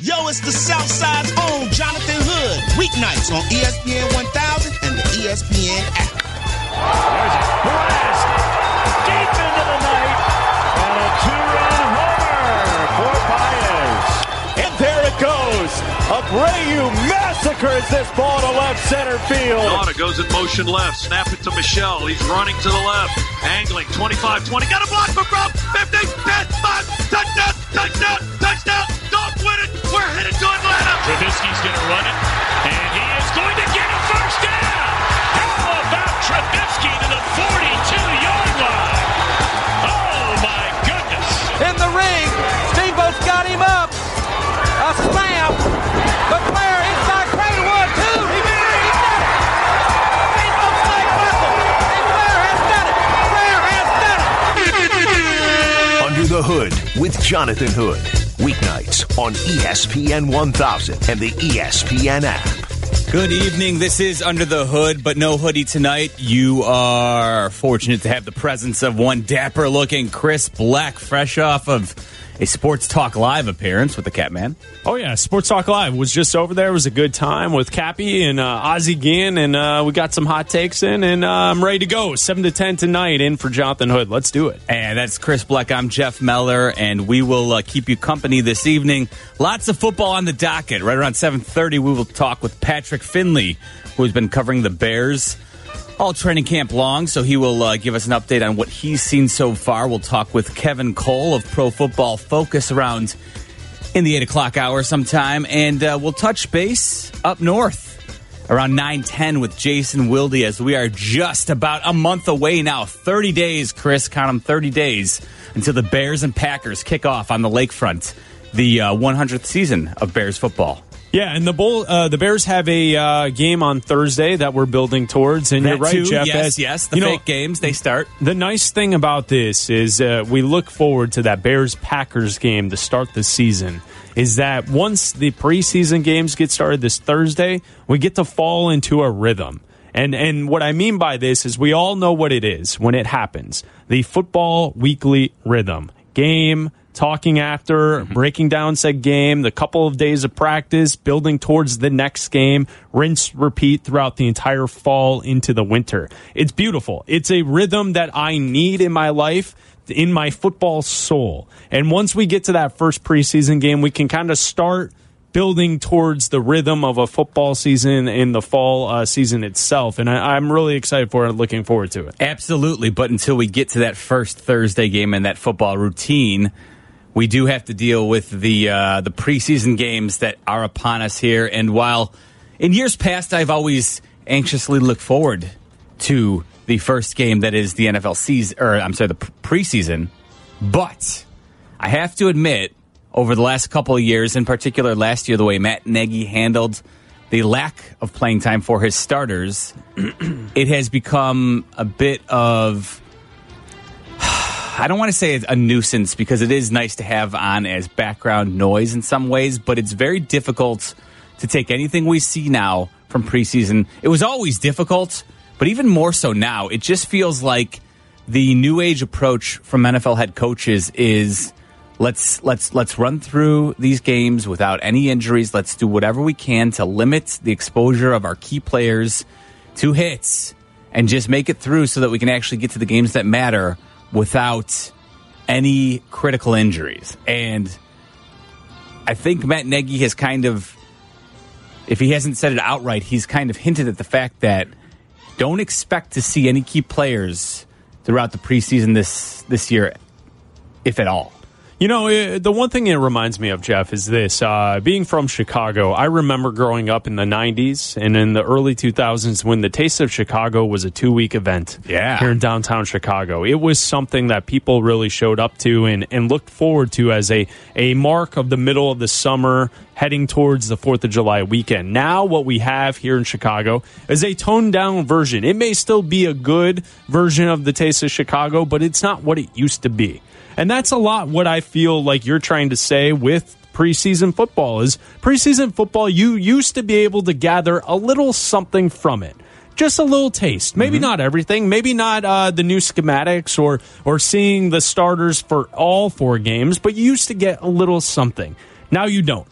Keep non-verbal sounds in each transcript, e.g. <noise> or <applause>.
Yo, it's the Southside's own Jonathan Hood. Weeknights on ESPN 1000 and the ESPN app. There's a blast deep into the night and a two-run homer for Baez. And there it goes. Abreu massacres this ball to left center field. Nauta goes in motion left. Snap it to Michelle. He's running to the left. Angling 25 20. Got a block for Brown. 50 10 5. Touchdown. Touchdown. Touchdown. Dogs. We're headed to Atlanta. Trubisky's going to run it. And he is going to get a first down. How about Trubisky to the 42 yard line? Oh, my goodness. In the ring. Steamboat's got him up. A slam. The player inside Craterwood, too. He did it. He did it. Steamboat's flag whistle. And Blair has done it. Blair has done it. Under the Hood with Jonathan Hood. Weeknights on ESPN 1000 and the ESPN app. Good evening. This is Under the Hood, but no hoodie tonight. You are fortunate to have the presence of one dapper looking Chris Bleck, fresh off of a Sports Talk Live appearance with the Catman. Oh yeah, Sports Talk Live was just over there. It was a good time with Cappy and uh, Ozzy Ginn, and uh, we got some hot takes in, and uh, I'm ready to go. Seven to ten tonight, in for Jonathan Hood. Let's do it. And that's Chris Bleck. I'm Jeff Meller, and we will uh, keep you company this evening. Lots of football on the docket. Right around 7:30, we will talk with Patrick Finley, who has been covering the Bears all training camp long. So he will uh, give us an update on what he's seen so far. We'll talk with Kevin Cole of Pro Football Focus around in the eight o'clock hour sometime, and uh, we'll touch base up north around 9.10 with jason wilde as we are just about a month away now 30 days chris count them 30 days until the bears and packers kick off on the lakefront the uh, 100th season of bears football Yeah, and the bull, uh, the Bears have a uh, game on Thursday that we're building towards, and that you're right, too, Jeff. yes as- yes the you know, fake games they start The nice thing about this is uh, we look forward to that Bears Packers game to start the season. Is that once the preseason games get started this Thursday, we get to fall into a rhythm. And and what I mean by this is we all know what it is when it happens. The football weekly rhythm. Game, talking after, breaking down said game, the couple of days of practice, building towards the next game, rinse, repeat throughout the entire fall into the winter. It's beautiful. It's a rhythm that I need in my life, in my football soul. And once we get to that first preseason game, we can kind of start building towards the rhythm of a football season in the fall uh, season itself. And I, I'm really excited for it, looking forward to it. Absolutely, but until we get to that first Thursday game and that football routine, we do have to deal with the uh, the preseason games that are upon us here. And while in years past I've always anxiously looked forward to the first game that is the NFL season, or I'm sorry, the preseason, but I have to admit, over the last couple of years, in particular last year, the way Matt Nagy handled the lack of playing time for his starters, <clears throat> it has become a bit of I don't want to say it's a nuisance because it is nice to have on as background noise in some ways, but it's very difficult to take anything we see now from preseason. It was always difficult, but even more so now. It just feels like the new age approach from NFL head coaches is let's let's let's run through these games without any injuries. Let's do whatever we can to limit the exposure of our key players to hits and just make it through so that we can actually get to the games that matter without any critical injuries. And I think Matt Nagy has kind of, if he hasn't said it outright, he's kind of hinted at the fact that don't expect to see any key players throughout the preseason this this year, if at all. You know, eh, the one thing it reminds me of, Jeff, is this. Uh, being from Chicago, I remember growing up in the 90s and in the early 2000s when the Taste of Chicago was a two week event Yeah. here in downtown Chicago. It was something that people really showed up to and, and looked forward to as a, a mark of the middle of the summer heading towards the 4th of July weekend. Now, what we have here in Chicago is a toned down version. It may still be a good version of the Taste of Chicago, but it's not what it used to be. And that's a lot what I feel like you're trying to say with preseason football is preseason football you used to be able to gather a little something from it. Just a little taste. Maybe not everything, maybe not uh, the new schematics or or seeing the starters for all four games, but you used to get a little something. Now you don't.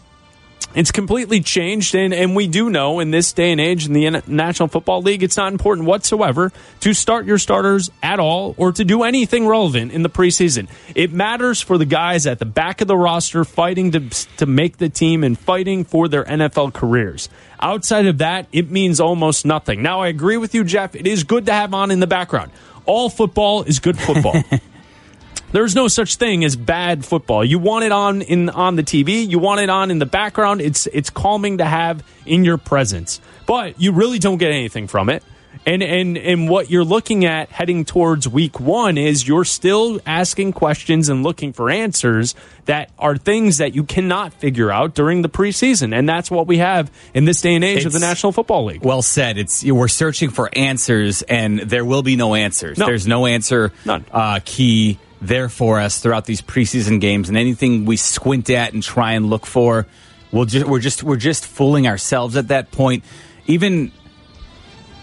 It's completely changed, and, and we do know in this day and age in the National Football League, it's not important whatsoever to start your starters at all or to do anything relevant in the preseason. It matters for the guys at the back of the roster fighting to, to make the team and fighting for their NFL careers. Outside of that, it means almost nothing. Now, I agree with you, Jeff. It is good to have on in the background. All football is good football. <laughs> There's no such thing as bad football. You want it on in on the TV, you want it on in the background. It's it's calming to have in your presence. But you really don't get anything from it. And and and what you're looking at heading towards week 1 is you're still asking questions and looking for answers that are things that you cannot figure out during the preseason. And that's what we have in this day and age of the National Football League. Well said. It's we're searching for answers, and there will be no answers. No. There's no answer None. Uh, key there for us throughout these preseason games, and anything we squint at and try and look for, we'll just we're just we're just fooling ourselves at that point. Even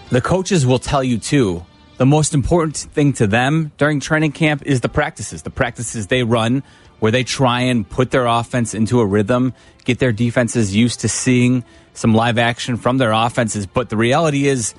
the coaches will tell you too. The most important thing to them during training camp is the practices. The practices they run where they try and put their offense into a rhythm, get their defenses used to seeing some live action from their offenses. But the reality is,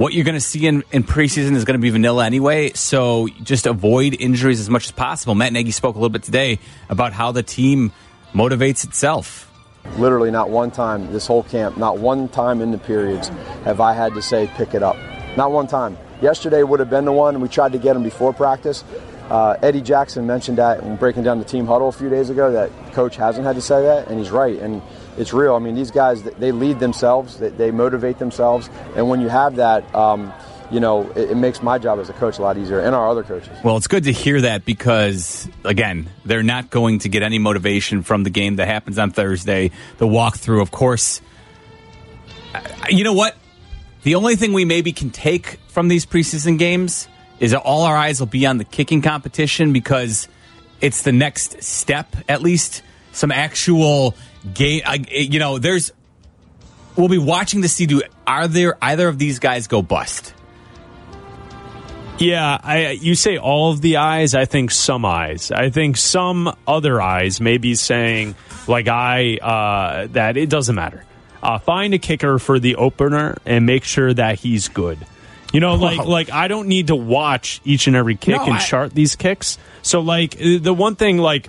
what you're going to see in, in preseason is going to be vanilla anyway. So just avoid injuries as much as possible. Matt Nagy spoke a little bit today about how the team motivates itself. Literally, not one time this whole camp, not one time in the periods have I had to say, pick it up. Not one time. Yesterday would have been the one, we tried to get him before practice. Uh, Eddie Jackson mentioned that breaking down the team huddle a few days ago that coach hasn't had to say that, and he's right. And it's real. I mean, these guys, they lead themselves, they, they motivate themselves, and when you have that, um, you know, it, it makes my job as a coach a lot easier, and our other coaches. Well, it's good to hear that because, again, they're not going to get any motivation from the game that happens on Thursday. The walkthrough, of course. You know what? The only thing we maybe can take from these preseason games is all our eyes will be on the kicking competition because it's the next step, at least. Some actual game. You know, there's. We'll be watching to see do are there either of these guys go bust? Yeah, I you say all of the eyes. I think some eyes. I think some other eyes may be saying like I uh, that it doesn't matter. Uh, find a kicker for the opener and make sure that he's good. You know, like like I don't need to watch each and every kick No, and I- chart these kicks. So like uh, the one thing like,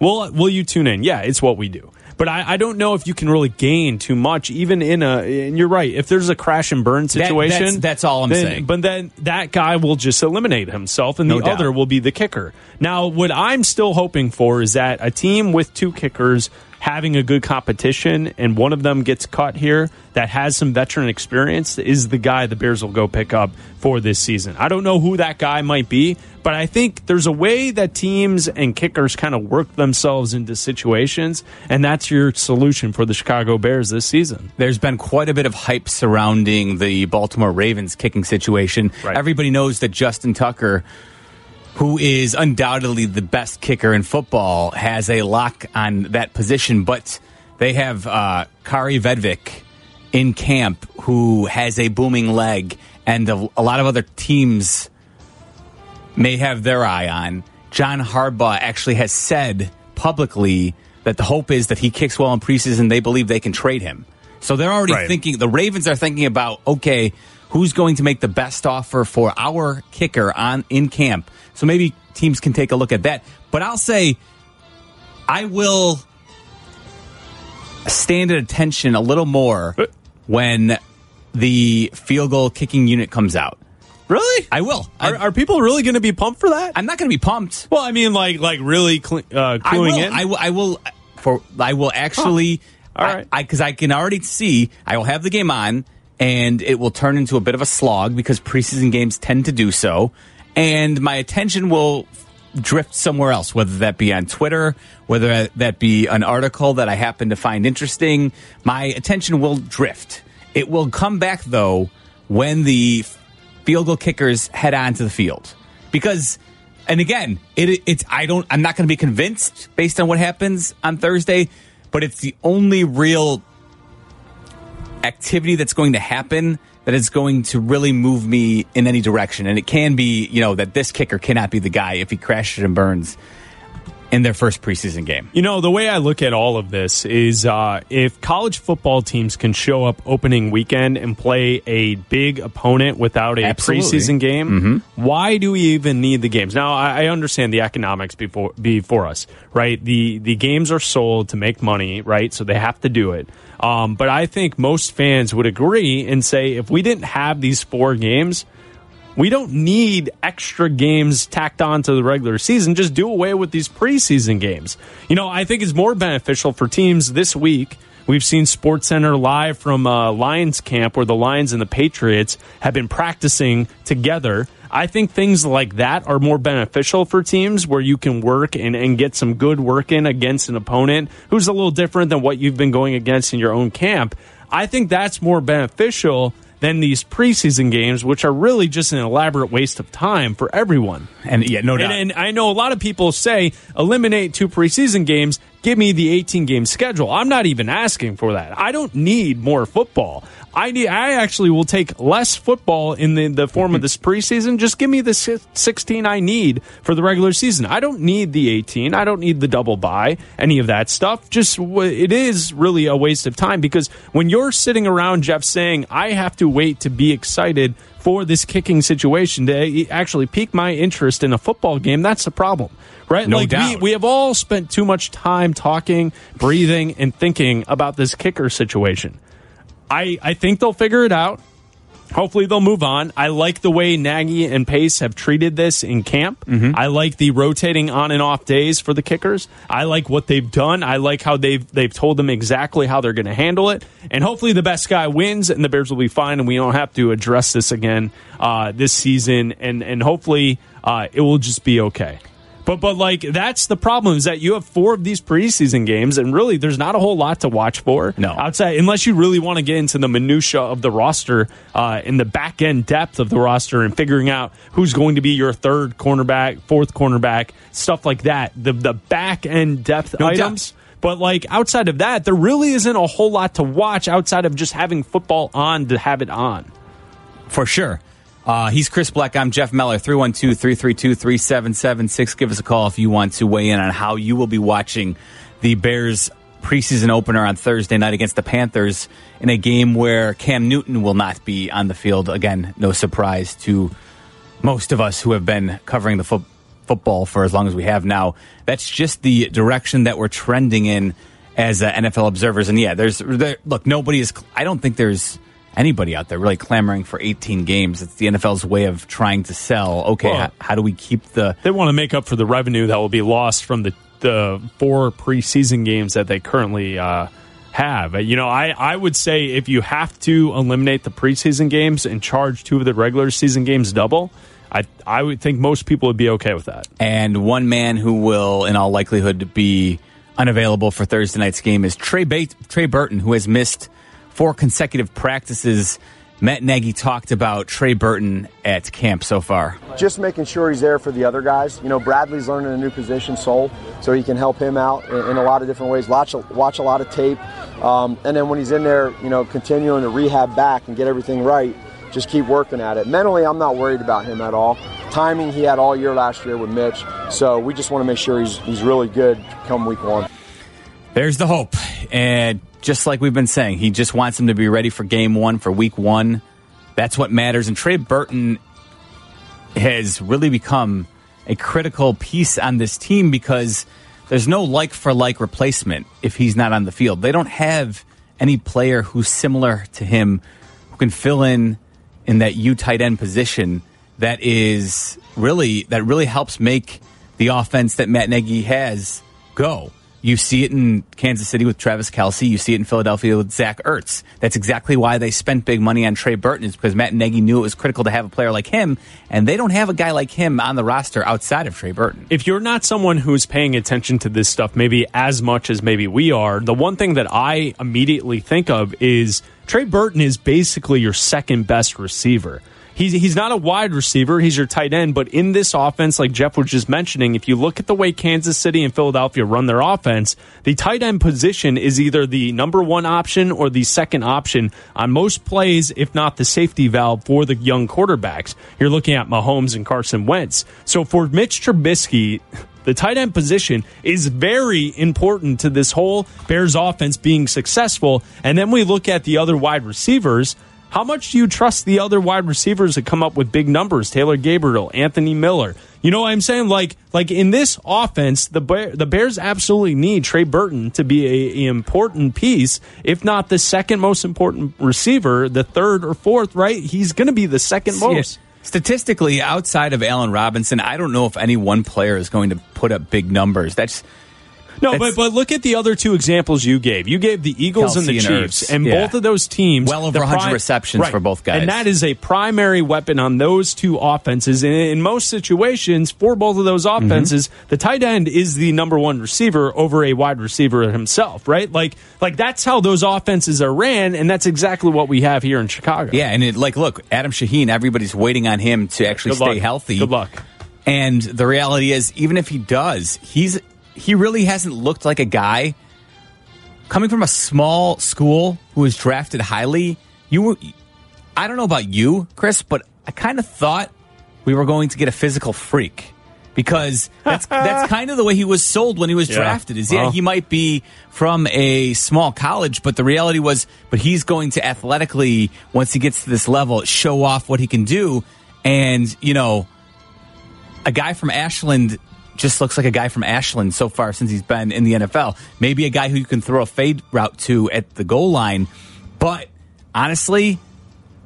will will you tune in? Yeah, it's what we do. But I, I don't know if you can really gain too much, even in a. And you're right. If there's a crash and burn that's- situation, that's all I'm then- saying. But then that guy will just eliminate himself, and No the doubt. other will be the kicker. Now, what I'm still hoping for is that a team with two kickers having a good competition, and one of them gets cut here that has some veteran experience, is the guy the Bears will go pick up for this season. I don't know who that guy might be, but I think there's a way that teams and kickers kind of work themselves into situations, and that's your solution for the Chicago Bears this season. There's been quite a bit of hype surrounding the Baltimore Ravens kicking situation. Right. Everybody knows that Justin Tucker, who is undoubtedly the best kicker in football, has a lock on that position, but they have uh, Kaare Vedvik in camp who has a booming leg, and a, a lot of other teams may have their eye on. John Harbaugh actually has said publicly that the hope is that he kicks well in preseason. They believe they can trade him. So they're already Right. thinking, the Ravens are thinking about, okay, who's going to make the best offer for our kicker on in camp? So maybe teams can take a look at that. But I'll say, I will stand at attention a little more when the field goal kicking unit comes out. Really? I will. I, Are, are people really going to be pumped for that? I'm not going to be pumped. Well, I mean, like, like really cl- uh, I will. in. I will. I will. For I will actually. All right. I because I, can already see I will have the game on, and it will turn into a bit of a slog because preseason games tend to do so, and my attention will drift somewhere else, whether that be on Twitter, whether that be an article that I happen to find interesting. My attention will drift. It will come back though when the field goal kickers head on to the field because and again it, it's i don't i'm not going to be convinced based on what happens on thursday but it's the only real activity that's going to happen that is going to really move me in any direction. And it can be you know that this kicker cannot be the guy if he crashes and burns in their first preseason game. You know, the way I look at all of this is uh, if college football teams can show up opening weekend and play a big opponent without a Absolutely. preseason game, why do we even need the games? Now, I, I understand the economics before before us, right? The the games are sold to make money, right? So they have to do it. Um, but I think most fans would agree and say if we didn't have these four games, we don't need extra games tacked on to the regular season. Just do away with these preseason games. You know, I think it's more beneficial for teams this week. We've seen Sports Center live from uh, Lions camp where the Lions and the Patriots have been practicing together. I think things like that are more beneficial for teams where you can work and, and get some good work in against an opponent who's a little different than what you've been going against in your own camp. I think that's more beneficial than these preseason games, which are really just an elaborate waste of time for everyone. And yeah, no doubt. And, and I know a lot of people say eliminate two preseason games, give me the 18 game schedule. I'm not even asking for that. I don't need more football. I need, I actually will take less football in the, the form of this <laughs> preseason. Just give me the 16 I need for the regular season. I don't need the 18. I don't need the double buy, any of that stuff. Just it is really a waste of time because when you're sitting around, Jeff, saying, I have to wait to be excited for this kicking situation to actually pique my interest in a football game, that's the problem, right? No like doubt. We, we have all spent too much time talking, breathing, and thinking about this kicker situation. I, I think they'll figure it out. Hopefully they'll move on. I like the way Nagy and Pace have treated this in camp. I like the rotating on and off days for the kickers. I like what they've done. I like how they've they've told them exactly how they're going to handle it. And hopefully the best guy wins and the Bears will be fine and we don't have to address this again uh, this season and and hopefully uh, it will just be okay. But but like that's the problem is that you have four of these preseason games, and really there's not a whole lot to watch for. No. outside unless you really want to get into the minutia of the roster, uh, in the back end depth of the roster, and figuring out who's going to be your third cornerback, fourth cornerback, stuff like that. The the back end depth No doubt. items. But like outside of that, there really isn't a whole lot to watch outside of just having football on to have it on. For sure. Uh, he's Chris Bleck. I'm Jeff Meller. 312 332 3776. Give us a call if you want to weigh in on how you will be watching the Bears preseason opener on Thursday night against the Panthers in a game where Cam Newton will not be on the field. Again, no surprise to most of us who have been covering the fo- football for as long as we have now. That's just the direction that we're trending in as uh, NFL observers. And yeah, there's there, look, nobody is. I don't think there's anybody out there really clamoring for 18 games. It's the NFL's way of trying to sell. Okay, Well- how, how do we keep the They want to make up for the revenue that will be lost from the the four preseason games that they currently uh, have. Uh, You know, I, I would say if you have to eliminate the preseason games and charge two of the regular season games double, I I would think most people would be okay with that. and one man who will, in all likelihood, be unavailable for Thursday night's game is Trey Trey Burton, who has missed four consecutive practices. Matt Nagy talked about Trey Burton at camp so far. just making sure he's there for the other guys. You know, Bradley's learning a new position, Sowell, so he can help him out in, in a lot of different ways. Watch, a- watch a lot of tape, um, and then when he's in there, you know, continuing to rehab back and get everything right, just keep working at it. Mentally, I'm not worried about him at all. Timing he had all year last year with Mitch, so we just want to make sure he's he's really good come week one. There's the hope. And just like we've been saying, he just wants him to be ready for game one, for week one. That's what matters. And Trey Burton has really become a critical piece on this team because there's no like for like replacement if he's not on the field. They don't have any player who's similar to him who can fill in in that U tight end position that is really that really helps make the offense that Matt Nagy has go. You see it in Kansas City with Travis Kelce. You see it in Philadelphia with Zach Ertz. That's exactly why they spent big money on Trey Burton, is because Matt Nagy knew it was critical to have a player like him, and they don't have a guy like him on the roster outside of Trey Burton. if you're not someone who's paying attention to this stuff maybe as much as maybe we are, the one thing that I immediately think of is Trey Burton is basically your second best receiver. He's, he's not a wide receiver, he's your tight end, but in this offense, like Jeff was just mentioning, if you look at the way Kansas City and Philadelphia run their offense, the tight end position is either the number one option or the second option on most plays, if not the safety valve for the young quarterbacks. You're looking at Mahomes and Carson Wentz. So for Mitch Trubisky, The tight end position is very important to this whole Bears offense being successful. And then we look at the other wide receivers. How much do you trust the other wide receivers to come up with big numbers? Taylor Gabriel, Anthony Miller. You know what I'm saying? Like, like in this offense, the Bear, the Bears absolutely need Trey Burton to be a, a important piece, if not the second most important receiver, the third or fourth. Right? He's going to be the second most. Statistically, outside of Allen Robinson, I don't know if any one player is going to put up big numbers. That's No, but but look at the other two examples you gave. You gave the Eagles and the Kelce and Chiefs, Ertz. and Yeah. both of those teams Well over the 100 receptions for both guys. and that is a primary weapon on those two offenses. And in most situations, for both of those Mm-hmm. offenses, the tight end is the number one receiver over a wide receiver himself, right? Like like that's how those offenses are ran, and that's exactly what we have here in Chicago. yeah, and it like look, Adam Shaheen, everybody's waiting on him to actually Good stay luck. healthy. Good luck. And the reality is, even if he does, he's he really hasn't looked like a guy coming from a small school who was drafted highly. You were, I don't know about you, Chris, but I kind of thought we were going to get a physical freak because <laughs> that's that's kind of the way he was sold when he was Yeah. drafted. Is yeah, Well. he might be from a small college, but the reality was, but he's going to athletically once he gets to this level show off what he can do, and you know a guy from Ashland just looks like a guy from Ashland so far since he's been in the NFL. Maybe a guy who you can throw a fade route to at the goal line, but honestly,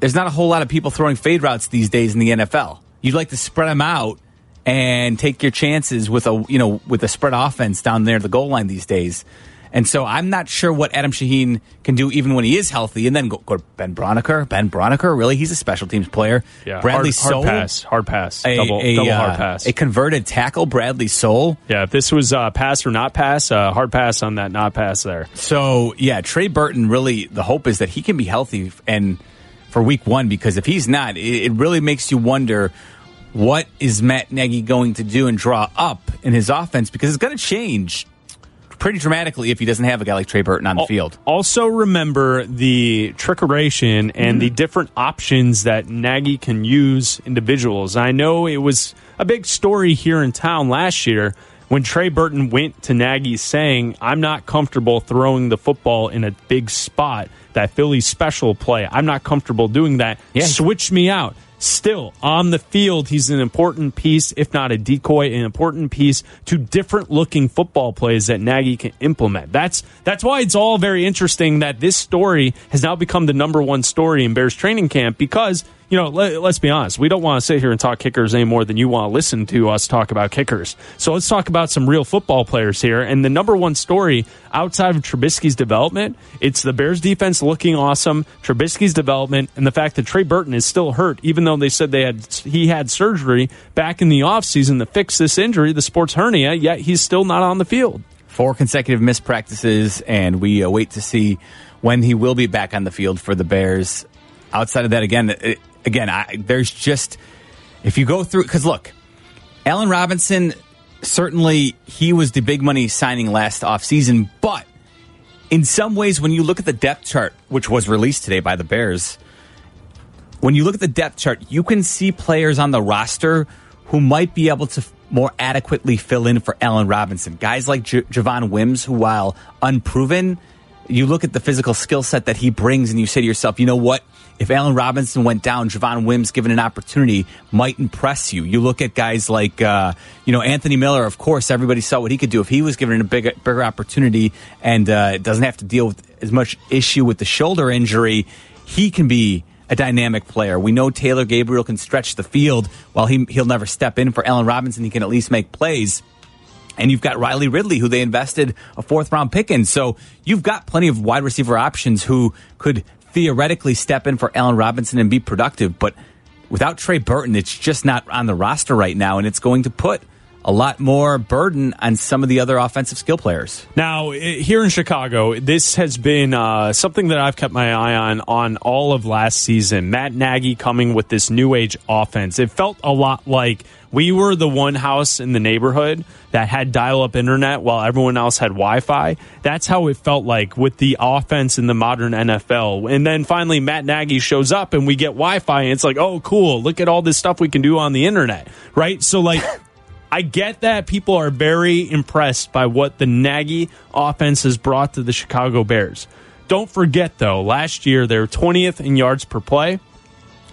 there's not a whole lot of people throwing fade routes these days in the NFL. You'd like to spread them out and take your chances with a you know with a spread offense down there at the goal line these days. And so I'm not sure what Adam Shaheen can do even when he is healthy. And then go, go to Ben Braunecker. Ben Braunecker, really? He's a special teams player. Yeah, Bradley hard, Sowell, hard pass, hard pass, a, double, a, double uh, hard pass. A converted tackle, Bradley Sowell. yeah, if this was uh, pass or not pass, uh, hard pass on that not pass there. So yeah, Trey Burton. Really, the hope is that he can be healthy and for Week One because if he's not, it, it really makes you wonder what is Matt Nagy going to do and draw up in his offense because it's going to change pretty dramatically if he doesn't have a guy like Trey Burton on the field. Also, remember the trickeration and the different options that Nagy can use individuals. I know it was a big story here in town last year when Trey Burton went to Nagy saying, I'm not comfortable throwing the football in a big spot, that Philly special play. I'm not comfortable doing that. Yeah. Switch me out. Still, on the field, he's an important piece, if not a decoy, an important piece to different looking football plays that Nagy can implement. That's that's why it's all very interesting that this story has now become the number one story in Bears training camp because you know, let, us be honest. We don't want to sit here and talk kickers any more than you want to listen to us talk about kickers. So let's talk about some real football players here. And the number one story outside of Trubisky's development, it's the Bears defense looking awesome, Trubisky's development, and the fact that Trey Burton is still hurt, even though they said they had he had surgery back in the offseason to fix this injury, the sports hernia, yet he's still not on the field. Four consecutive missed practices, and we uh, wait to see when he will be back on the field for the Bears. Outside of that, again, it, again, I, there's just if you go through because look, Allen Robinson certainly he was the big money signing last offseason, but in some ways, when you look at the depth chart, which was released today by the Bears, when you look at the depth chart, you can see players on the roster who might be able to more adequately fill in for Allen Robinson. Guys like J- Javon Wims, who while unproven, you look at the physical skill set that he brings and you say to yourself, you know what? If Allen Robinson went down, Javon Wims, given an opportunity, might impress you. You look at guys like, uh, you know, Anthony Miller. Of course, everybody saw what he could do if he was given a bigger, bigger opportunity and uh, doesn't have to deal with as much issue with the shoulder injury. He can be a dynamic player. We know Taylor Gabriel can stretch the field. While he he'll never step in for Allen Robinson, he can at least make plays. And you've got Riley Ridley, who they invested a fourth round pick in. So you've got plenty of wide receiver options who could theoretically step in for Allen Robinson and be productive. But without Trey Burton, it's just not on the roster right now. And it's going to put a lot more burden on some of the other offensive skill players. Now, here in Chicago, this has been uh, something that I've kept my eye on on all of last season. Matt Nagy coming with this new age offense. It felt a lot like we were the one house in the neighborhood that had dial up internet while everyone else had Wi Fi. That's how it felt like with the offense in the modern NFL. And then finally, Matt Nagy shows up and we get Wi Fi, and it's like, oh, cool. Look at all this stuff we can do on the internet, right? So, like, <laughs> I get that people are very impressed by what the Nagy offense has brought to the Chicago Bears. Don't forget, though, last year they were 20th in yards per play,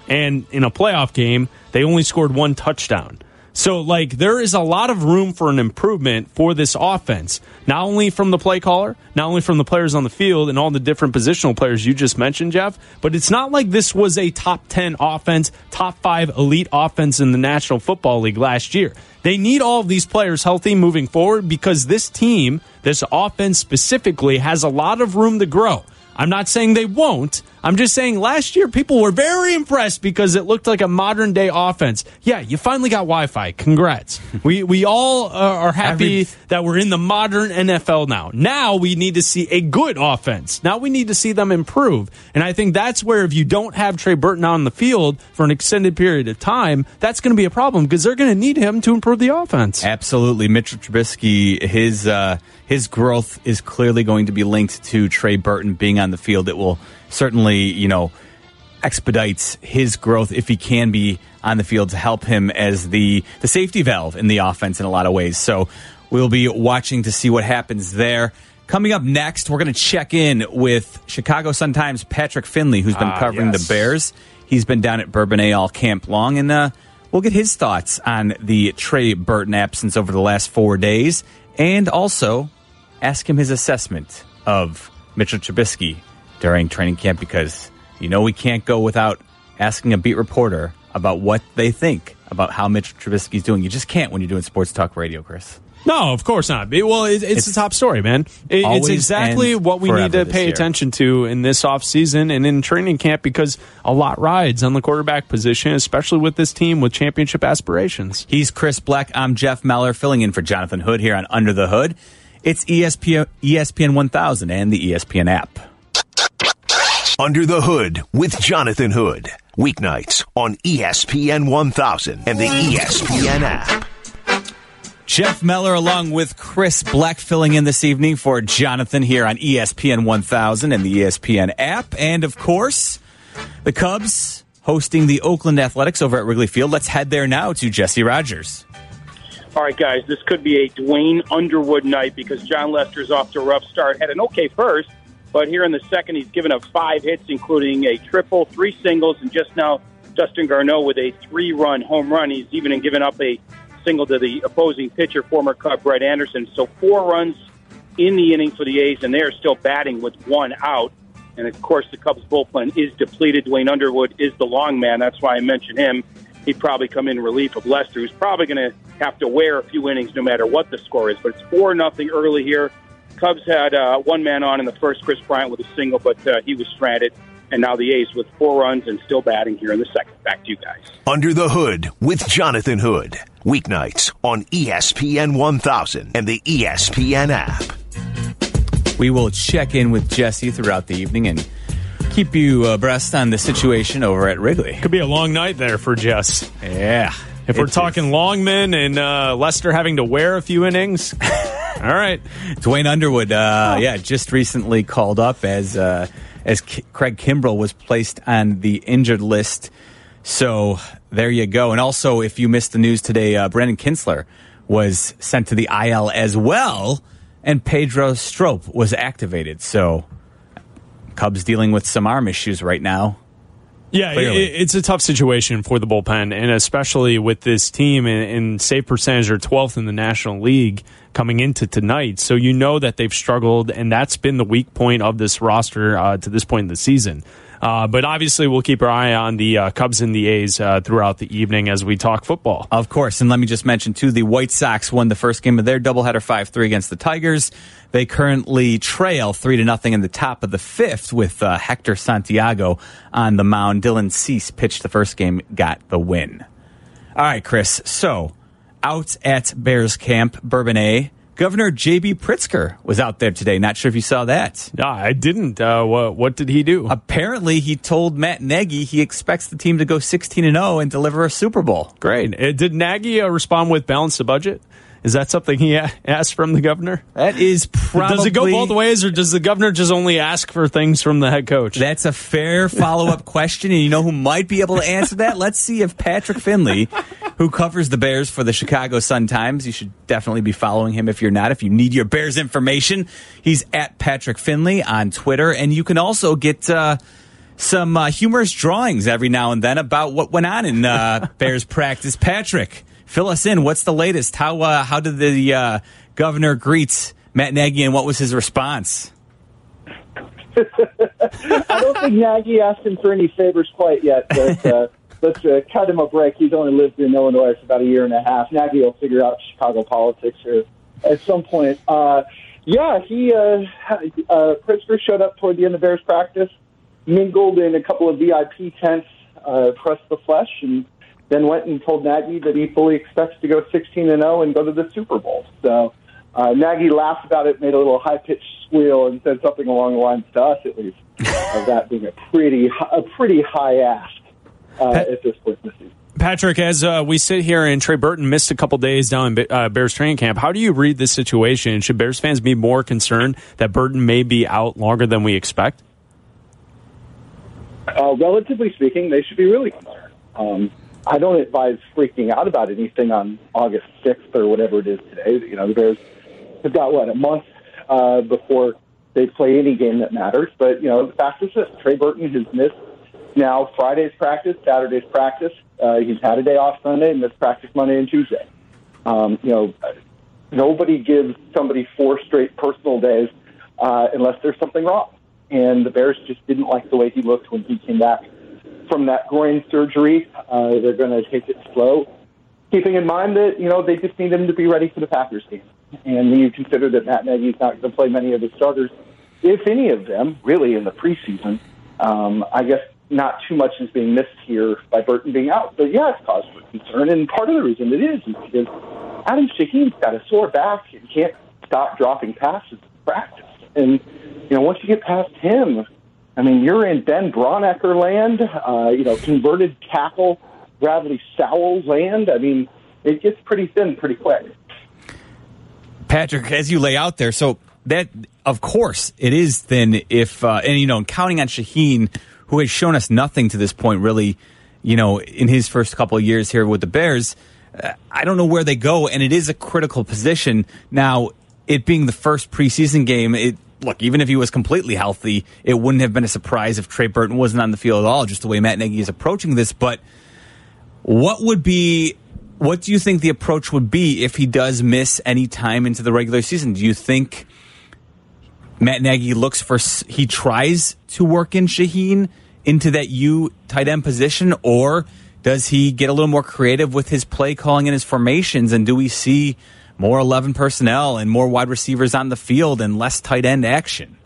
and in a playoff game, they only scored one touchdown. So, like, there is a lot of room for an improvement for this offense, not only from the play caller, not only from the players on the field and all the different positional players you just mentioned, Jeff, but it's not like this was a top 10 offense, top five elite offense in the National Football League last year. They need all of these players healthy moving forward because this team, this offense specifically, has a lot of room to grow. I'm not saying they won't. I'm just saying last year people were very impressed because it looked like a modern day offense. Yeah, you finally got Wi-Fi. Congrats. <laughs> we we all uh, are happy Every- that we're in the modern NFL now. Now we need to see a good offense. Now we need to see them improve. And I think that's where if you don't have Trey Burton on the field for an extended period of time, that's going to be a problem because they're going to need him to improve the offense. Absolutely, Mitchell Trubisky. His uh, his growth is clearly going to be linked to Trey Burton being on the field. It will certainly, you know, expedites his growth if he can be on the field to help him as the the safety valve in the offense in a lot of ways. So we'll be watching to see what happens there. Coming up next, we're going to check in with Chicago Sun Times Patrick Finley, who's been Ah, covering yes. the Bears. He's been down at Bourbonnais all camp long, and uh, we'll get his thoughts on the Trey Burton absence over the last four days, and also ask him his assessment of Mitchell Trubisky during training camp because you know we can't go without asking a beat reporter about what they think about how Mitchell Trubisky's doing. You just can't when you're doing sports talk radio, Chris. No, of course not. It- Well, it, it's, It's the top story, man. It- it's exactly what we need to pay year. attention to in this offseason and in training camp because a lot rides on the quarterback position, especially with this team with championship aspirations. He's Chris Bleck. I'm Jeff Meller, filling in for Jonathan Hood here on Under the Hood. It's ESPN, ESPN 1000 and the ESPN app. Under the Hood with Jonathan Hood. Weeknights on ESPN 1000 and the ESPN app. Jeff Meller along with Chris Bleck filling in this evening for Jonathan here on ESPN 1000 and the ESPN app. And of course, the Cubs hosting the Oakland Athletics over at Wrigley Field. Let's head there now to Jesse Rogers. All right, guys, this could be a Duane Underwood night because Jon Lester's off to a rough start. Had an okay first, but here in the second, he's given up five hits, including a triple, three singles, and just now Dustin Garneau with a three-run home run. He's even given up a single to the opposing pitcher, former Cub Brett Anderson. So four runs in the inning for the A's, and they are still batting with one out. And of course, the Cubs bullpen is depleted. Duane Underwood is the long man. That's why I mentioned him. He'd probably come in relief of Lester, who's probably going to have to wear a few innings no matter what the score is. But it's four nothing early here. Cubs had uh, one man on in the first, Kris Bryant with a single, but uh, he was stranded. And now the A's with four runs and still batting here in the second. Back to you guys. Under the Hood with Jonathan Hood. Weeknights on ESPN 1000 and the ESPN app. We will check in with Jesse throughout the evening and keep you abreast on the situation over at Wrigley. Could be a long night there for Jess. Yeah. If we're talking is. Longman and uh, Lester having to wear a few innings, <laughs> all right. Duane Underwood, uh, yeah, just recently called up as uh, as K- Craig Kimbrel was placed on the injured list. So there you go. And also, if you missed the news today, uh, Brandon Kintzler was sent to the IL as well, and Pedro Strop was activated. So Cubs dealing with some arm issues right now. Yeah, it, it's a tough situation for the bullpen, and especially with this team and, in save percentage or 12th in the National League coming into tonight. So you know that they've struggled, and that's been the weak point of this roster uh, to this point in the season. Uh, but obviously, we'll keep our eye on the uh, Cubs and the A's uh, throughout the evening as we talk football. Of course, and let me just mention too, the White Sox won the first game of their doubleheader five three against the Tigers. They currently trail three to nothing in the top of the fifth with uh, Hector Santiago on the mound. Dylan Cease pitched the first game, got the win. All right, Chris. So out at Bears camp, Bourbonnais, Governor J.B. Pritzker was out there today. Not sure if you saw that. Yeah, I didn't. Uh, what, what did he do? Apparently, he told Matt Nagy he expects the team to go 16 and 0 and deliver a Super Bowl. Great. Uh, did Nagy uh, respond with balance the budget? Is that something he asked from the governor? That is probably. Does it go both ways, or does the governor just only ask for things from the head coach? That's a fair follow up <laughs> question, and you know who might be able to answer that? Let's see if Patrick Finley, who covers the Bears for the Chicago Sun Times, you should definitely be following him if you're not. If you need your Bears information, he's at Patrick Finley on Twitter, and you can also get. Uh, some uh, humorous drawings every now and then about what went on in uh, Bears practice. Patrick, fill us in. What's the latest? How uh, how did the uh, governor greet Matt Nagy, and what was his response? <laughs> I don't think Nagy asked him for any favors quite yet, but uh, <laughs> let's uh, cut him a break. He's only lived in Illinois for about a year and a half. Nagy will figure out Chicago politics here at some point. Uh, yeah, he uh, uh, Pritzker showed up toward the end of Bears practice, mingled in a couple of VIP tents, uh, pressed the flesh, and then went and told Nagy that he fully expects to go 16 and 0 and go to the Super Bowl. So uh, Nagy laughed about it, made a little high pitched squeal, and said something along the lines to us, at least, of that being a pretty a pretty high ask uh, at this point in the season. Patrick, as uh, we sit here and Trey Burton missed a couple days down in uh, Bears training camp, how do you read this situation? Should Bears fans be more concerned that Burton may be out longer than we expect? Uh, relatively speaking, they should be really concerned. Um, I don't advise freaking out about anything on August 6th or whatever it is today. You know, the Bears have got, what, a month uh, before they play any game that matters. But, you know, the fact is this Trey Burton has missed now Friday's practice, Saturday's practice. Uh, he's had a day off Sunday and missed practice Monday and Tuesday. Um, you know, nobody gives somebody four straight personal days uh, unless there's something wrong. And the Bears just didn't like the way he looked when he came back from that groin surgery. Uh, they're going to take it slow, keeping in mind that you know they just need him to be ready for the Packers game. And when you consider that Matt Nagy's not going to play many of the starters, if any of them, really in the preseason, um, I guess not too much is being missed here by Burton being out. But yeah, it's cause concern. And part of the reason it is is because Adam Shaheen's got a sore back and can't stop dropping passes in practice. And, you know, once you get past him, I mean, you're in Ben Braunecker land, uh, you know, converted tackle Bradley Sowell land. I mean, it gets pretty thin pretty quick. Patrick, as you lay out there, so that, of course, it is thin if, uh, and, you know, counting on Shaheen, who has shown us nothing to this point, really, you know, in his first couple of years here with the Bears. Uh, I don't know where they go, and it is a critical position. Now, it being the first preseason game, it look, even if he was completely healthy, it wouldn't have been a surprise if Trey Burton wasn't on the field at all, just the way Matt Nagy is approaching this. But what would be, what do you think the approach would be if he does miss any time into the regular season? Do you think Matt Nagy looks for, he tries to work in Shaheen into that U tight end position, or does he get a little more creative with his play calling and his formations? And do we see more 11 personnel and more wide receivers on the field and less tight end action?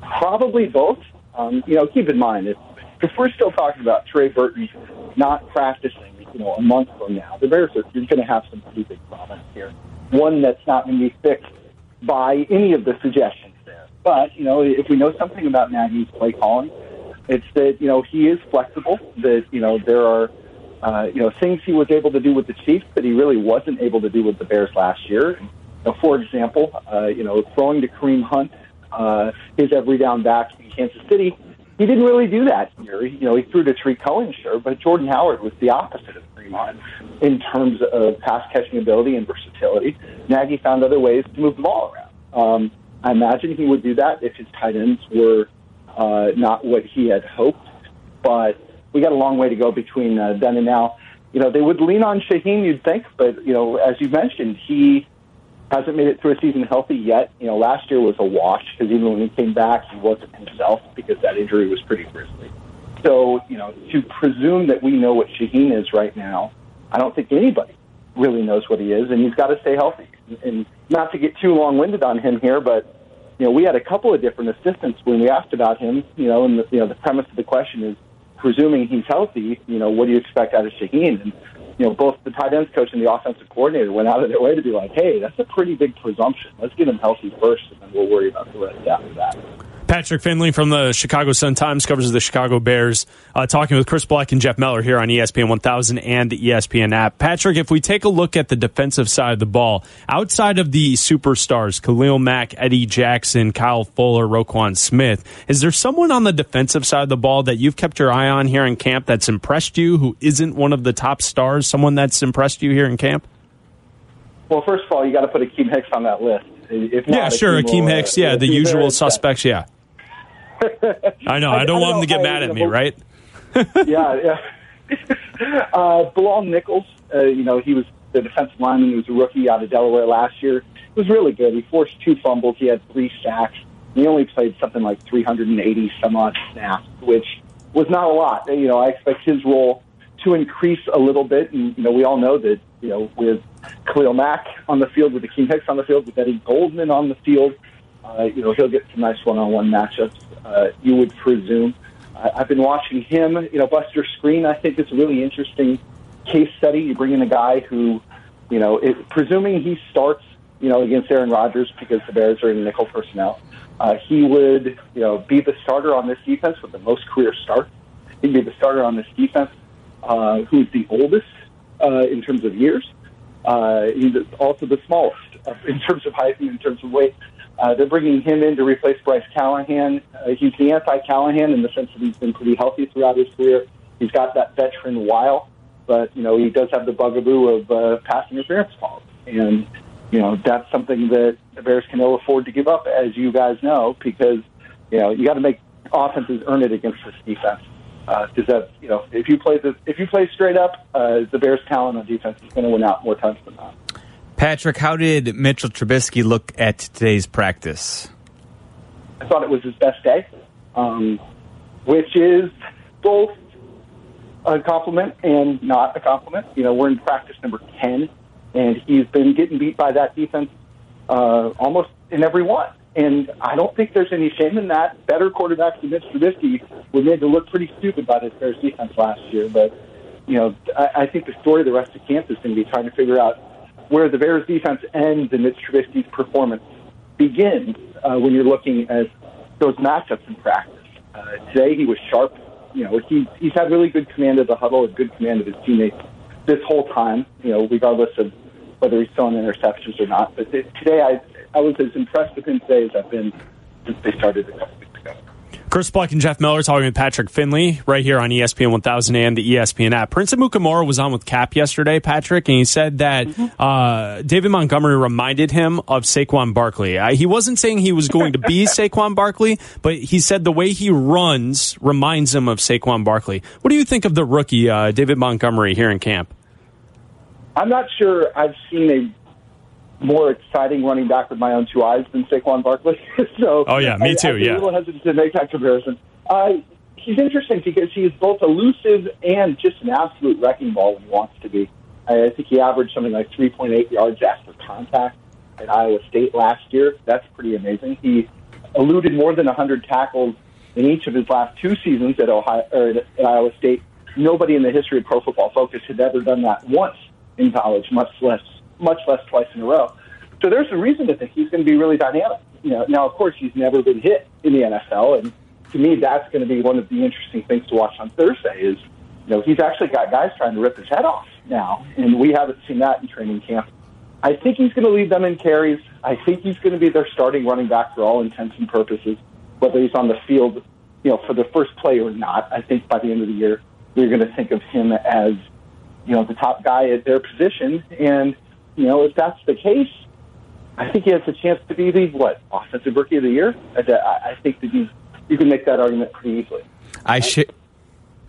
Probably both. Um, you know, keep in mind, if, if we're still talking about Trey Burton not practicing, you know, a month from now, the Bears are going to have some pretty big problems here. One that's not going to be fixed by any of the suggestions there. But, you know, if we know something about Nagy's play calling, it's that, you know, he is flexible, that, you know, there are uh, you know, things he was able to do with the Chiefs that he really wasn't able to do with the Bears last year. For example, uh, you know, throwing to Kareem Hunt, uh, his every down back in Kansas City, he didn't really do that here. You know, he threw to Tarik Cohen, sure, but Jordan Howard was the opposite of Kareem Hunt in terms of pass catching ability and versatility. Nagy found other ways to move the ball around. Um, I imagine he would do that if his tight ends were uh, not what he had hoped, but we got a long way to go between uh, then and now. You know, they would lean on Shaheen, you'd think, but you know, as you mentioned, he hasn't made it through a season healthy yet. You know, last year was a wash because even when he came back, he wasn't himself because that injury was pretty grisly. So, you know, to presume that we know what Shaheen is right now, I don't think anybody really knows what he is, and he's got to stay healthy. And not to get too long-winded on him here, but you know, we had a couple of different assistants when we asked about him. You know, and the, you know, the premise of the question is presuming he's healthy, you know, what do you expect out of Shaheen? And, you know, both the tight ends coach and the offensive coordinator went out of their way to be like, hey, that's a pretty big presumption. Let's get him healthy first, and then we'll worry about the rest after that. Patrick Finley from the Chicago Sun Times covers the Chicago Bears, uh, talking with Chris Bleck and Jeff Meller here on ESPN 1000 and the ESPN app. Patrick, if we take a look at the defensive side of the ball, outside of the superstars, Khalil Mack, Eddie Jackson, Kyle Fuller, Roquan Smith, is there someone on the defensive side of the ball that you've kept your eye on here in camp that's impressed you, who isn't one of the top stars, someone that's impressed you here in camp? Well, first of all, you got to put Akiem Hicks on that list. If not, Yeah, sure, Akiem will, Akiem uh, Hicks. Yeah, the usual suspects. Yeah. <laughs> I know. I don't want him to get mad at me, right? <laughs> yeah, yeah. <laughs> uh, Bilal Nichols, uh, you know, he was the defensive lineman. He was a rookie out of Delaware last year. He was really good. He forced two fumbles. He had three sacks. He only played something like 380 some odd snaps, which was not a lot. You know, I expect his role to increase a little bit. And, you know, we all know that, you know, with Khalil Mack on the field, with Akiem Hicks on the field, with Eddie Goldman on the field, uh, you know, he'll get some nice one-on-one matchups, uh, you would presume. I, I've been watching him. You know, Buster Skrine, I think, is a really interesting case study. You bring in a guy who, you know, it, presuming he starts, you know, against Aaron Rodgers because the Bears are in nickel personnel, uh, he would, you know, be the starter on this defense with the most career starts. He'd be the starter on this defense, uh, who's the oldest uh, in terms of years. Uh, he's also the smallest uh, in terms of height and in terms of weight. Uh, they're bringing him in to replace Bryce Callahan. Uh, he's the anti-Callahan in the sense that he's been pretty healthy throughout his career. He's got that veteran wile, but you know he does have the bugaboo of uh, pass interference calls, and you know that's something that the Bears can ill afford to give up, as you guys know, because you know you got to make offenses earn it against this defense. Because that you know if you play the if you play straight up, uh, the Bears' talent on defense is going to win out more times than not. Patrick, how did Mitchell Trubisky look at today's practice? I thought it was his best day, um, which is both a compliment and not a compliment. You know, we're in practice number 10, and he's been getting beat by that defense uh, almost in every one. And I don't think there's any shame in that. Better quarterbacks than Mitch Trubisky were made to look pretty stupid by this Bears defense last year. But, you know, I, I think the story of the rest of camp is going to be trying to figure out where the Bears defense ends and Mitch Trubisky's performance begins uh, when you're looking at those matchups in practice. Uh, today he was sharp. You know, he, he's had really good command of the huddle and good command of his teammates this whole time, you know, regardless of whether he's throwing interceptions or not. But th- today I, I was as impressed with him today as I've been since they started ago. Chris Bleck and Jeff Meller talking with Patrick Finley right here on ESPN 1000 and the ESPN app. Prince Amukamara was on with Cap yesterday, Patrick, and he said that uh, David Montgomery reminded him of Saquon Barkley. Uh, he wasn't saying he was going to be <laughs> Saquon Barkley, but he said the way he runs reminds him of Saquon Barkley. What do you think of the rookie, uh, David Montgomery, here in camp? I'm not sure I've seen a more exciting running back with my own two eyes than Saquon Barkley. <laughs> so, Oh, yeah, me too, I'd be yeah. a little hesitant to make that comparison. Uh, he's interesting because he's both elusive and just an absolute wrecking ball when he wants to be. I I think he averaged something like 3.8 yards after contact at Iowa State last year. That's pretty amazing. He eluded more than 100 tackles in each of his last two seasons at Ohio or at at Iowa State. Nobody in the history of Pro Football Focus had ever done that once in college, much less much less twice in a row. So there's a reason to think he's going to be really dynamic. You know, now of course he's never been hit in the NFL, and to me that's going to be one of the interesting things to watch on Thursday. Is you know he's actually got guys trying to rip his head off now, and we haven't seen that in training camp. I think he's going to lead them in carries. I think he's going to be their starting running back for all intents and purposes, whether he's on the field, you know, for the first play or not. I think by the end of the year, we're going to think of him as, you know, the top guy at their position. And, you know, if that's the case, I think he has a chance to be the, what, offensive rookie of the year? I, think that he's, you can make that argument pretty easily. I share.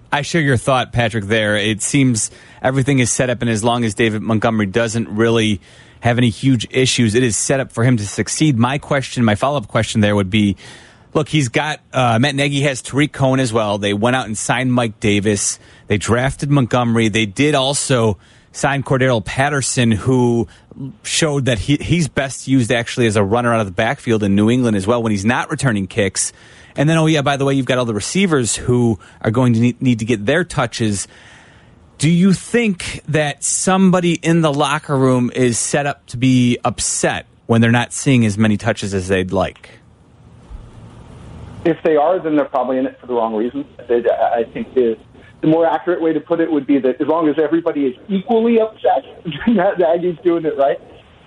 I share your thought, Patrick. There, it seems everything is set up, and as long as David Montgomery doesn't really have any huge issues, it is set up for him to succeed. My question, my follow up question, there would be: Look, he's got uh, Matt Nagy has Tarik Cohen as well. They went out and signed Mike Davis. They drafted Montgomery. They did also sign Cordarrelle Patterson, who showed that he, he's best used actually as a runner out of the backfield in New England as well when he's not returning kicks. And then, oh yeah, by the way, you've got all the receivers who are going to need, need to get their touches. Do you think that somebody in the locker room is set up to be upset when they're not seeing as many touches as they'd like? if they are, then they're probably in it for the wrong reasons. I think the, the more accurate way to put it would be that as long as everybody is equally upset <laughs> that Nagy's doing it right,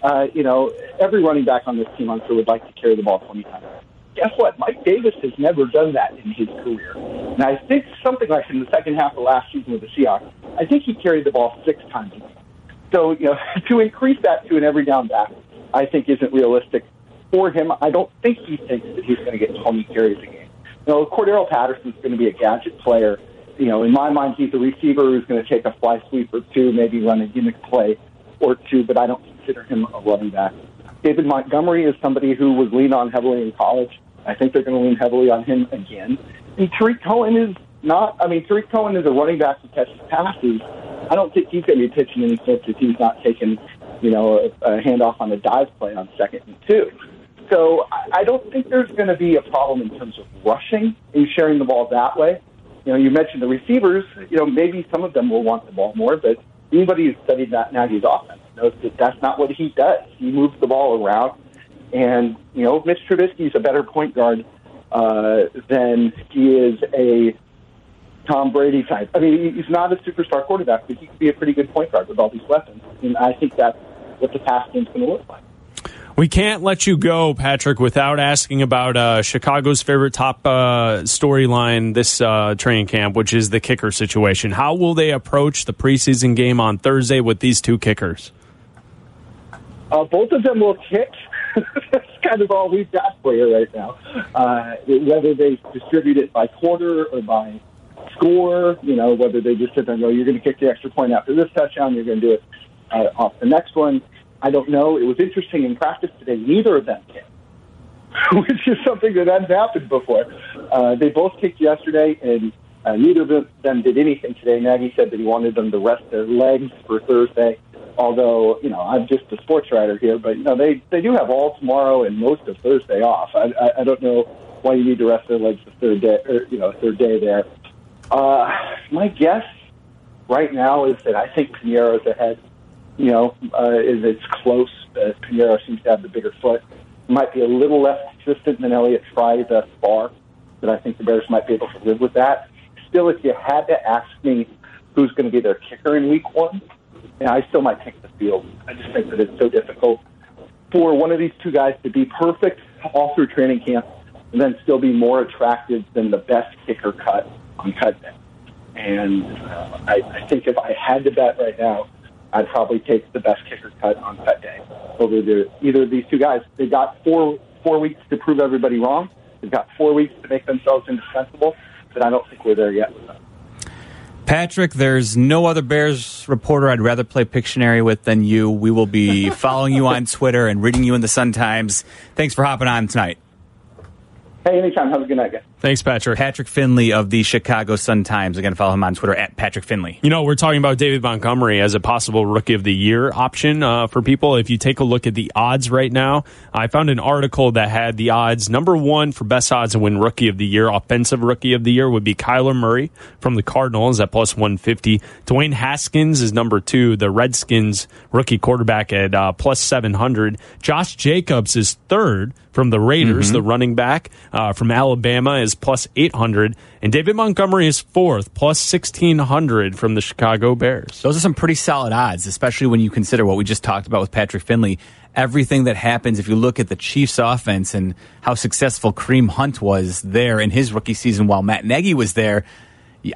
uh, you know, every running back on this team, I'm would like to carry the ball 20 times. Guess what? Mike Davis has never done that in his career. And I think something like in the second half of last season with the Seahawks, I think he carried the ball six times. So, you know, <laughs> to increase that to an every down back, I think isn't realistic for him. I don't think he thinks that he's going to get 20 carries a game. You know, Cordarrelle Patterson's going to be a gadget player. You know, in my mind, he's a receiver who's going to take a fly sweep or two, maybe run a gimmick play or two, but I don't consider him a running back. David Montgomery is somebody who was leaned on heavily in college. I think they're going to lean heavily on him again. And Tarik Cohen is not, I mean, Tarik Cohen is a running back who catches passes. I don't think he's going to be pitching any fifth if he's not taking, you know, a, a handoff on a dive play on second and two. So I don't think there's going to be a problem in terms of rushing and sharing the ball that way. You know, you mentioned the receivers. You know, maybe some of them will want the ball more, but anybody who's studied that Nagy's offense knows that that's not what he does. He moves the ball around, and you know, Mitch Trubisky is a better point guard uh, than he is a Tom Brady type. I mean, he's not a superstar quarterback, but he could be a pretty good point guard with all these weapons. And I think that's what the pass game's going to look like. We can't let you go, Patrick, without asking about uh, Chicago's favorite top uh, storyline this uh, training camp, which is the kicker situation. How will they approach the preseason game on Thursday with these two kickers? Uh, both of them will kick. <laughs> That's kind of all we've got for you right now. Uh, whether they distribute it by quarter or by score, you know, whether they just sit there and go, you're going to kick the extra point after this touchdown, you're going to do it uh, off the next one I don't know. It was interesting in practice today. Neither of them kicked, <laughs> which is something that hadn't happened before. Uh, they both kicked yesterday, and uh, neither of them did anything today. Nagy said that he wanted them to rest their legs for Thursday. Although you know, I'm just a sports writer here, but you know, they they do have all tomorrow and most of Thursday off. I, I, I don't know why you need to rest their legs the third day, or you know, third day there. Uh, my guess right now is that I think Pineiro's ahead you know, uh, is it's close. Uh, Pineiro seems to have the bigger foot. Might be a little less consistent than Elliott Fry thus far, but I think the Bears might be able to live with that. Still, if you had to ask me who's going to be their kicker in week one, yeah, I still might take the field. I just think that it's so difficult for one of these two guys to be perfect all through training camp and then still be more attractive than the best kicker cut on cut. And uh, I, I think if I had to bet right now, I'd probably take the best kicker cut on cut day over the, either of these two guys. They got four four weeks to prove everybody wrong. They've got four weeks to make themselves indispensable, but I don't think we're there yet with them. Patrick, there's no other Bears reporter I'd rather play Pictionary with than you. We will be <laughs> following you on Twitter and reading you in the Sun Times. Thanks for hopping on tonight. Hey, anytime. Have a good night, guys. Thanks, Patrick. Patrick Finley of the Chicago Sun Times. Again, follow him on Twitter at Patrick Finley. You know, we're talking about David Montgomery as a possible Rookie of the Year option uh, for people. If you take a look at the odds right now, I found an article that had the odds. Number one for best odds to win Rookie of the Year, offensive Rookie of the Year, would be Kyler Murray from the Cardinals at plus 150. Dwayne Haskins is number two, the Redskins rookie quarterback at uh, plus 700. Josh Jacobs is third from the Raiders, mm-hmm. the running back uh, from Alabama, is plus 800. And David Montgomery is fourth, plus 1600 from the Chicago Bears. Those are some pretty solid odds, especially when you consider what we just talked about with Patrick Finley. Everything that happens, if you look at the Chiefs' offense and how successful Kareem Hunt was there in his rookie season while Matt Nagy was there,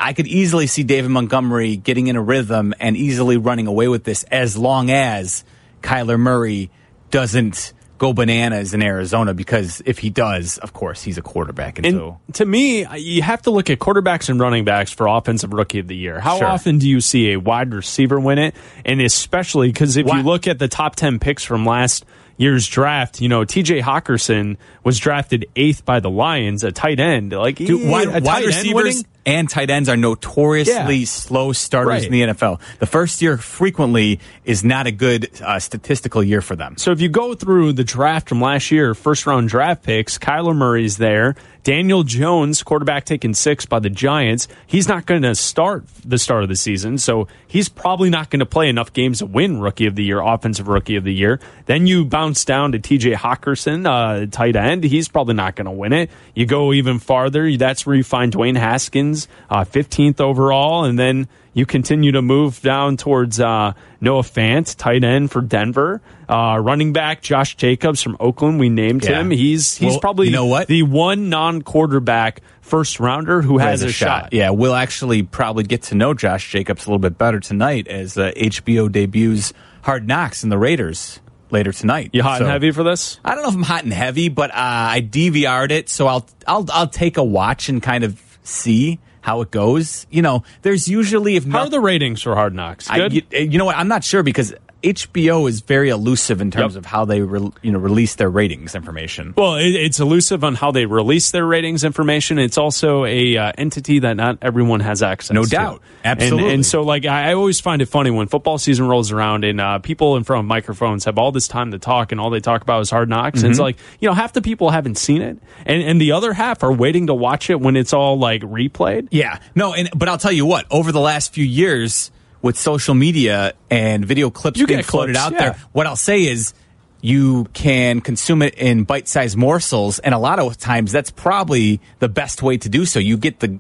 I could easily see David Montgomery getting in a rhythm and easily running away with this as long as Kyler Murray doesn't go bananas in Arizona because if he does, of course, he's a quarterback. And, and so, to me, you have to look at quarterbacks and running backs for offensive rookie of the year. How sure. often do you see a wide receiver win it? And especially because if you look at the top 10 picks from last year's draft, you know, TJ Hockenson was drafted eighth by the Lions, a tight end. Like, Dude, wide, wide receivers. And tight ends are notoriously Yeah. slow starters Right. in the NFL. The first year frequently is not a good uh, statistical year for them. So if you go through the draft from last year, first round draft picks, Kyler Murray's there. Daniel Jones, quarterback taken six by the Giants. He's not going to start the start of the season, so he's probably not going to play enough games to win Rookie of the Year, Offensive Rookie of the Year. Then you bounce down to T.J. Hockenson, uh, tight end. He's probably not going to win it. You go even farther. That's where you find Dwayne Haskins, uh, 15th overall, and then you continue to move down towards uh, Noah Fant, tight end for Denver. Uh, running back Josh Jacobs from Oakland, we named Yeah. him. He's he's Well, probably you know what? the one non-quarterback first rounder who has, a, shot. Yeah, we'll actually probably get to know Josh Jacobs a little bit better tonight as uh, HBO debuts Hard Knocks and the Raiders later tonight. You hot So- and heavy for this? I don't know if I'm hot and heavy, but uh, I DVR'd it, so I'll I'll I'll take a watch and kind of see how it goes. You know, there's usually if How not, are the ratings for Hard Knocks? I, Good. you, eh, you know what? I'm not sure because HBO is very elusive in terms Yep. of how they re, you know release their ratings information. Well, it, it's elusive on how they release their ratings information. It's also a uh, entity that not everyone has access. To. No to. doubt. Absolutely. And, so, like, I, I always find it funny when football season rolls around and uh, people in front of microphones have all this time to talk, and all they talk about is hard knocks. And it's Mm-hmm. like, you know, half the people haven't seen it, and and the other half are waiting to watch it when it's all like replayed. Yeah, no, and but I'll tell you what. Over the last few years, with social media and video clips You being floated clips, out yeah. there, what I'll say is you can consume it in bite-sized morsels, and a lot of times that's probably the best way to do so. You get the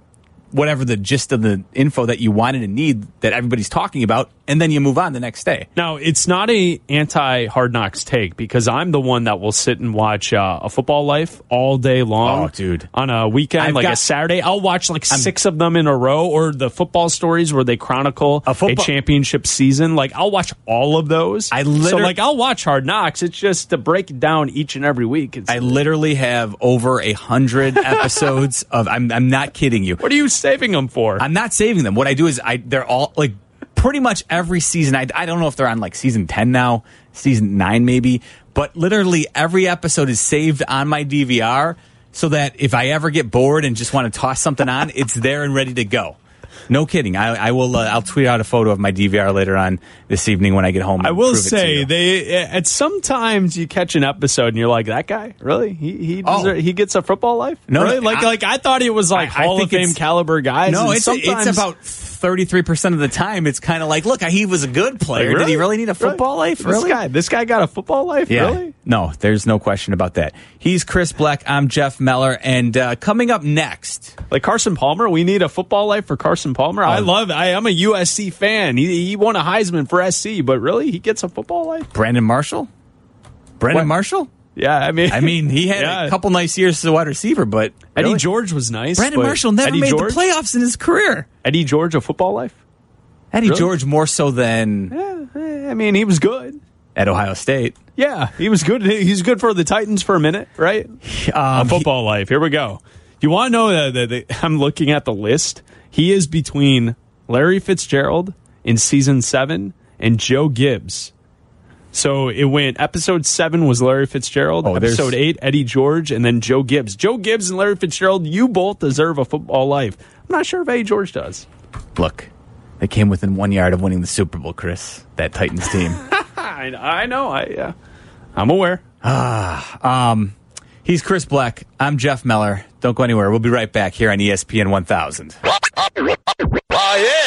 whatever the gist of the info that you wanted and need that everybody's talking about, and then you move on the next day. Now, it's not a anti Hard Knocks take because I'm the one that will sit and watch uh, a football life all day long. Oh, dude. On a weekend, I've like a Saturday, I'll watch like six of them in a row or the football stories where they chronicle A football- championship season. Like, I'll watch all of those. I so, like, I'll watch Hard Knocks. It's just to break it down each and every week. It's, I literally have over a hundred <laughs> episodes of. I'm, I'm not kidding you. what are you saving them for? I'm not saving them. What I do is I they're all like pretty much every season. I, I don't know if they're on like season 10 now, season 9 maybe, but literally every episode is saved on my DVR so that if I ever get bored and just want to toss something on, it's there and ready to go. No kidding. I, I will. Uh, I'll tweet out a photo of my DVR later on this evening when I get home. I will prove it to say they at sometimes you catch an episode and you're like that guy really he he Oh. he gets a football life No, really? like I- like I thought it was like I- Hall of Fame caliber guys. No, it's it's about thirty three percent of the time. It's kind of like, look, he was a good player. Like, Did he really need a football life? This Really? guy, this guy got a football life. Yeah. Really? No, there's no question about that. He's Chris Bleck. I'm Jeff Meller. And uh, coming up next, Like Carson Palmer, we need a football life for Carson Palmer. I Oh. love. I, I'm a USC fan. He, he won a Heisman for SC, but really, he gets a football life. Brandon Marshall. Brandon What? Marshall? Yeah, I mean, I mean, he had <laughs> Yeah. a couple nice years as a wide receiver, but Eddie really, George was nice. Brandon but Marshall never Eddie made George, the playoffs in his career. Eddie George, a football life. Eddie Really? George more so than Yeah, eh, I mean, he was good. at Ohio State. Yeah, he was good. He's good for the Titans for a minute, right? Um, a football life. Here we go. You want to know that, <laughs> I'm looking at the list? He is between Larry Fitzgerald in season seven and Joe Gibbs. So it went episode seven was Larry Fitzgerald, Oh, there's- episode eight Eddie George, and then Joe Gibbs. Joe Gibbs and Larry Fitzgerald, you both deserve a football life. I'm not sure if Eddie George does. look, they came within one yard of winning the Super Bowl, Chris. That Titans team. <laughs> I, I know. I yeah, I'm aware. Ah, um, He's Chris Bleck. I'm Jeff Meller. Don't go anywhere. We'll be right back here on ESPN 1000. Ah, yeah.